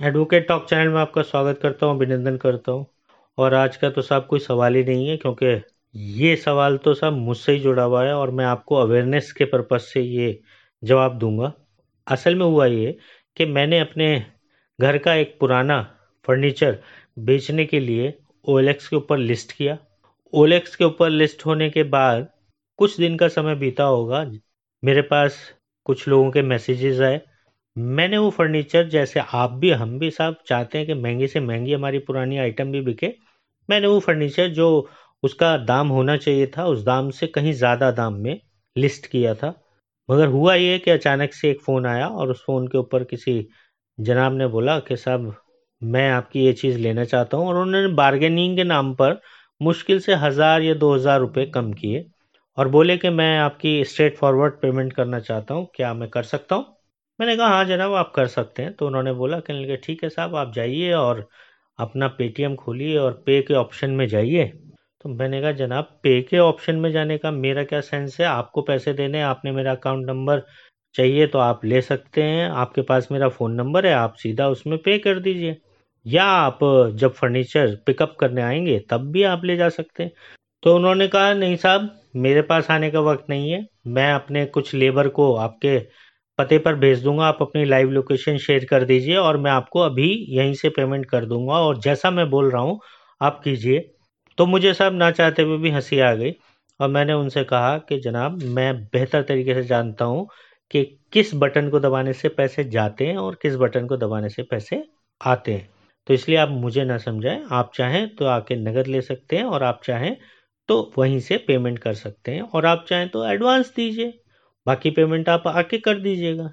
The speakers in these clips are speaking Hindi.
एडवोकेट टॉक चैनल में आपका स्वागत करता हूँ, अभिनंदन करता हूँ। और आज का तो साहब कोई सवाल ही नहीं है, क्योंकि ये सवाल तो साहब मुझसे ही जुड़ा हुआ है और मैं आपको अवेयरनेस के पर्पज़ से ये जवाब दूँगा। असल में हुआ ये कि मैंने अपने घर का एक पुराना फर्नीचर बेचने के लिए OLX के ऊपर लिस्ट किया। OLX के ऊपर लिस्ट होने के बाद कुछ दिन का समय बीता होगा, मेरे पास कुछ लोगों के मैसेजेस आए। मैंने वो फर्नीचर जैसे आप भी, हम भी साहब चाहते हैं कि महँगी से महँगी हमारी पुरानी आइटम भी बिके। मैंने वो फर्नीचर जो उसका दाम होना चाहिए था, उस दाम से कहीं ज़्यादा दाम में लिस्ट किया था। मगर हुआ ये कि अचानक से एक फ़ोन आया और उस फ़ोन के ऊपर किसी जनाब ने बोला कि साहब, मैं आपकी ये चीज़ लेना चाहता हूँ। और उन्होंने बार्गेनिंग के नाम पर मुश्किल से हज़ार या दो हज़ार रुपये कम किए। और बोले कि मैं आपकी स्ट्रेट फॉरवर्ड पेमेंट करना चाहता हूँ, क्या मैं कर सकता हूँ? मैंने कहा हाँ जनाब, आप कर सकते हैं। तो उन्होंने बोला, कहने लगे, ठीक है साहब, आप जाइए और अपना पेटीएम खोलिए और पे के ऑप्शन में जाइए। तो मैंने कहा, जनाब, पे के ऑप्शन में जाने का मेरा क्या सेंस है? आपको पैसे देने आपने मेरा अकाउंट नंबर चाहिए तो आप ले सकते हैं। आपके पास मेरा फ़ोन नंबर है, आप सीधा उसमें पे कर दीजिए। या आप जब फर्नीचर पिकअप करने आएँगे, तब भी आप ले जा सकते हैं। तो उन्होंने कहा, नहीं साहब, मेरे पास आने का वक्त नहीं है। मैं अपने कुछ लेबर को, आपके पते पर भेज दूँगा, आप अपनी लाइव लोकेशन शेयर कर दीजिए और मैं आपको अभी यहीं से पेमेंट कर दूँगा। और जैसा मैं बोल रहा हूँ, आप कीजिए। तो मुझे साहब ना चाहते हुए भी हँसी आ गई और मैंने उनसे कहा कि, जनाब, मैं बेहतर तरीके से जानता हूँ कि किस बटन को दबाने से पैसे जाते हैं और किस बटन को दबाने से पैसे आते हैं। तो इसलिए आप मुझे ना समझाएँ। आप चाहें तो आके नगद ले सकते हैं और आप चाहें तो वहीं से पेमेंट कर सकते हैं। और आप चाहें तो एडवांस दीजिए। बाकी पेमेंट आप आके कर दीजिएगा।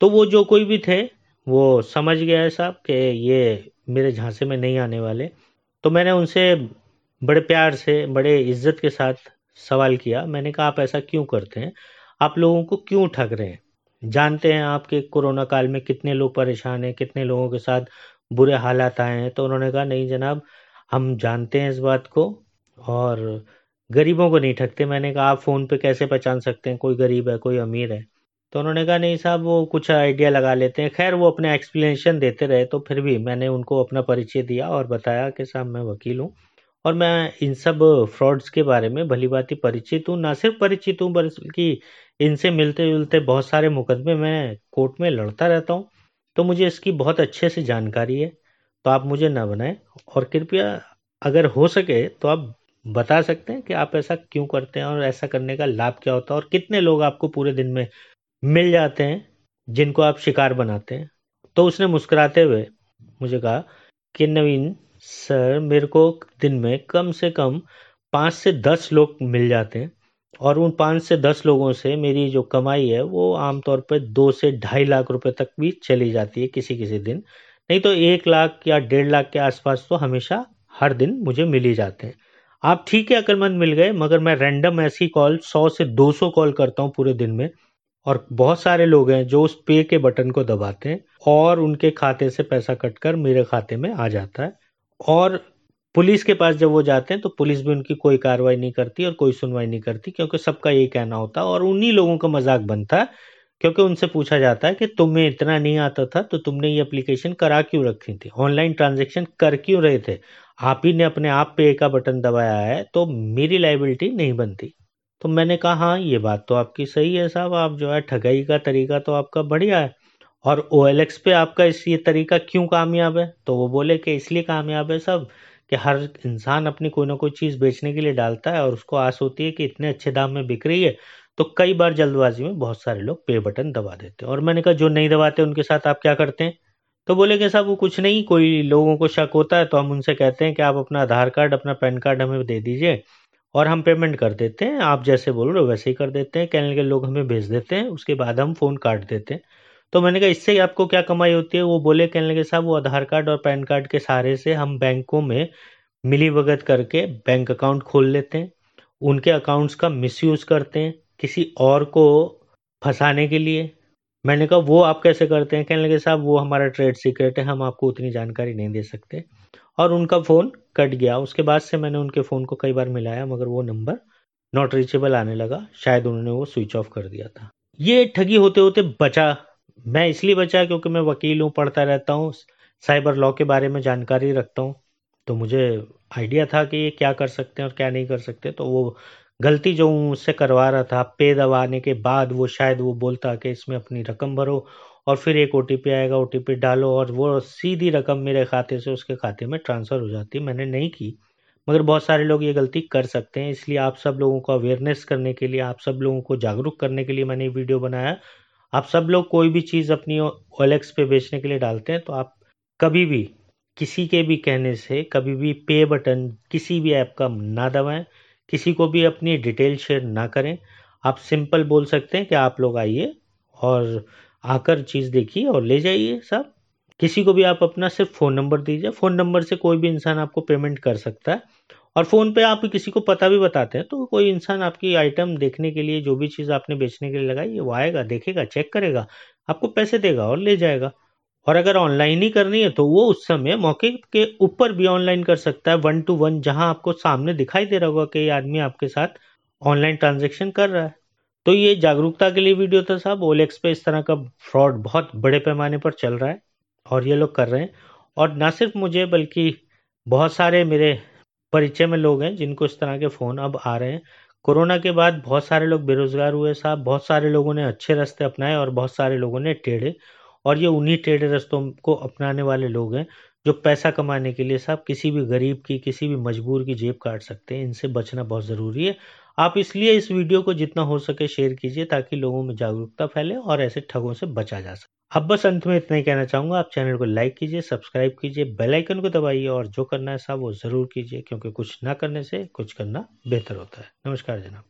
तो वो जो कोई भी थे, वो समझ गया है साहब कि ये मेरे झांसे में नहीं आने वाले। तो मैंने उनसे बड़े प्यार से, बड़े इज़्ज़त के साथ सवाल किया। मैंने कहा, आप ऐसा क्यों करते हैं? आप लोगों को क्यों ठग रहे हैं? जानते हैं आपके कोरोना काल में कितने लोग परेशान हैं, कितने लोगों के साथ बुरे हालात आए हैं? तो उन्होंने कहा, नहीं जनाब, हम जानते हैं इस बात को और गरीबों को नहीं ठगते। मैंने कहा, आप फ़ोन पे कैसे पहचान सकते हैं? कोई गरीब है, कोई अमीर है? तो उन्होंने कहा, नहीं साहब, वो कुछ आइडिया लगा लेते हैं। खैर, वो अपने एक्सप्लेनेशन देते रहे तो फिर भी मैंने उनको अपना परिचय दिया और बताया कि साहब, मैं वकील हूँ और मैं इन सब फ्रॉड्स के बारे में भली बात परिचित हूँ। ना सिर्फ़ परिचित हूँ, बल्कि इनसे मिलते जुलते बहुत सारे मुकदमे मैं कोर्ट में लड़ता रहता हूँ। तो मुझे इसकी बहुत अच्छे से जानकारी है। तो आप मुझे ना बनाएँ और कृपया अगर हो सके तो आप बता सकते हैं कि आप ऐसा क्यों करते हैं और ऐसा करने का लाभ क्या होता है और कितने लोग आपको पूरे दिन में मिल जाते हैं, जिनको आप शिकार बनाते हैं? तो उसने मुस्कुराते हुए मुझे कहा कि नवीन सर, मेरे को दिन में कम से कम पाँच से दस लोग मिल जाते हैं और उन पाँच से दस लोगों से मेरी जो कमाई है वो आमतौर पर दो से ढाई लाख रुपए तक भी चली जाती है किसी किसी दिन। नहीं तो एक लाख या डेढ़ लाख के आसपास तो हमेशा हर दिन मुझे मिल ही जाते हैं। आप ठीक है, अकलमंद मिल गए, मगर मैं रैंडम ऐसी कॉल सौ से दो सौ कॉल करता हूँ पूरे दिन में, और बहुत सारे लोग हैं जो उस पे के बटन को दबाते हैं, और उनके खाते से पैसा कटकर मेरे खाते में आ जाता है, और पुलिस के पास जब वो जाते हैं तो पुलिस भी उनकी कोई कार्रवाई नहीं करती और कोई सुनवाई नहीं करती, क्योंकि सबका यही कहना होता है, और उन्हीं लोगों का मज़ाक बनता है, क्योंकि उनसे पूछा जाता है कि तुम्हें इतना नहीं आता था तो तुमने ये एप्लीकेशन करा क्यों रखी थी? ऑनलाइन ट्रांजेक्शन कर क्यों रहे थे? आप ही ने अपने आप पे का बटन दबाया है तो मेरी लाइबिलिटी नहीं बनती। तो मैंने कहा हाँ ये बात तो आपकी सही है साहब, आप जो है ठगाई का तरीका तो आपका बढ़िया है। और OLX पे आपका इस, ये तरीका क्यों कामयाब है? तो वो बोले कि, इसलिए कामयाब है सब, कि हर इंसान अपनी कोई ना कोई चीज़ बेचने के लिए डालता है और उसको आस होती है कि इतने अच्छे दाम में बिक रही है। तो कई बार जल्दबाजी में बहुत सारे लोग पे बटन दबा देते हैं। और मैंने कहा, जो नहीं दबाते उनके साथ आप क्या करते हैं? तो बोले कि साहब, वो कुछ नहीं, कोई लोगों को शक होता है तो हम उनसे कहते हैं कि आप अपना आधार कार्ड, अपना पैन कार्ड हमें दे दीजिए और हम पेमेंट कर देते हैं। आप जैसे बोल रहे हो वैसे ही कर देते हैं। कहने के लोग हमें भेज देते हैं, उसके बाद हम फ़ोन काट देते हैं। तो मैंने कहा, इससे आपको क्या कमाई होती है? वो बोले, कहने लगे, साहब, वो आधार कार्ड और पैन कार्ड के सहारे से हम बैंकों में मिली भगत करके बैंक अकाउंट खोल लेते हैं। उनके अकाउंट्स का मिसयूज़ करते हैं किसी और को फंसाने के लिए। मैंने कहा, वो आप कैसे करते हैं? कहने लगे, साहब, वो हमारा ट्रेड सीक्रेट है, हम आपको उतनी जानकारी नहीं दे सकते। और उनका फ़ोन कट गया। उसके बाद से मैंने उनके फ़ोन को कई बार मिलाया, मगर वो नंबर नॉट रीचेबल आने लगा। शायद उन्होंने वो स्विच ऑफ़ कर दिया था। ये ठगी होते होते बचा। मैं इसलिए बचा क्योंकि मैं वकील हूँ, पढ़ता रहता हूँ, साइबर लॉ के बारे में जानकारी रखता हूँ। तो मुझे आइडिया था कि ये क्या कर सकते हैं और क्या नहीं कर सकते तो वो गलती जो हूँ उससे करवा रहा था पे दबाने के बाद वो शायद वो बोलता कि इसमें अपनी रकम भरो और फिर एक ओटीपी आएगा ओटीपी डालो और वो सीधी रकम मेरे खाते से उसके खाते में ट्रांसफ़र हो जाती मैंने नहीं की। मगर बहुत सारे लोग ये गलती कर सकते हैं, इसलिए आप सब लोगों को अवेयरनेस करने के लिए, आप सब लोगों को जागरूक करने के लिए मैंने ये वीडियो बनाया। आप सब लोग कोई भी चीज़ अपनी ओलेक्स पे बेचने के लिए डालते हैं तो आप कभी भी, किसी के भी कहने से, कभी भी पे बटन किसी भी ऐप का ना दबाएँ। किसी को भी अपनी डिटेल शेयर ना करें। आप सिंपल बोल सकते हैं कि आप लोग आइए और आकर चीज़ देखिए और ले जाइए सब किसी को भी आप अपना सिर्फ़ फ़ोन नंबर दीजिए। फ़ोन नंबर से कोई भी इंसान आपको पेमेंट कर सकता है और फ़ोन पे आप किसी को पता भी बताते हैं तो कोई इंसान आपकी आइटम देखने के लिए, जो भी चीज़ आपने बेचने के लिए लगाई, वो आएगा, देखेगा, चेक करेगा, आपको पैसे देगा और ले जाएगा। और अगर ऑनलाइन ही करनी है तो वो उस समय मौके के ऊपर भी ऑनलाइन कर सकता है वन टू वन जहाँ आपको सामने दिखाई दे रहा होगा कि ये आदमी आपके साथ ऑनलाइन ट्रांजेक्शन कर रहा है। तो ये जागरूकता के लिए वीडियो था साहब ओलेक्स पे इस तरह का फ्रॉड बहुत बड़े पैमाने पर चल रहा है, और ये लोग कर रहे हैं। और ना सिर्फ़ मुझे, बल्कि बहुत सारे मेरे परिचय में लोग हैं जिनको इस तरह के फ़ोन अब आ रहे हैं। कोरोना के बाद बहुत सारे लोग बेरोज़गार हुए साहब, बहुत सारे लोगों ने अच्छे रास्ते अपनाए और बहुत सारे लोगों ने टेढ़े और ये उन्हीं टेढ़े रास्तों को अपनाने वाले लोग हैं, जो पैसा कमाने के लिए साहब किसी भी गरीब की, किसी भी मजबूर की जेब काट सकते हैं। इनसे बचना बहुत ज़रूरी है। आप इसलिए इस वीडियो को जितना हो सके शेयर कीजिए, ताकि लोगों में जागरूकता फैले और ऐसे ठगों से बचा जा सके। अब बस अंत में इतना ही कहना चाहूँगा, आप चैनल को लाइक कीजिए सब्सक्राइब कीजिए बेल आइकन को दबाइए और जो करना है साहब वो ज़रूर कीजिए, क्योंकि कुछ ना करने से कुछ करना बेहतर होता है। नमस्कार जनाब।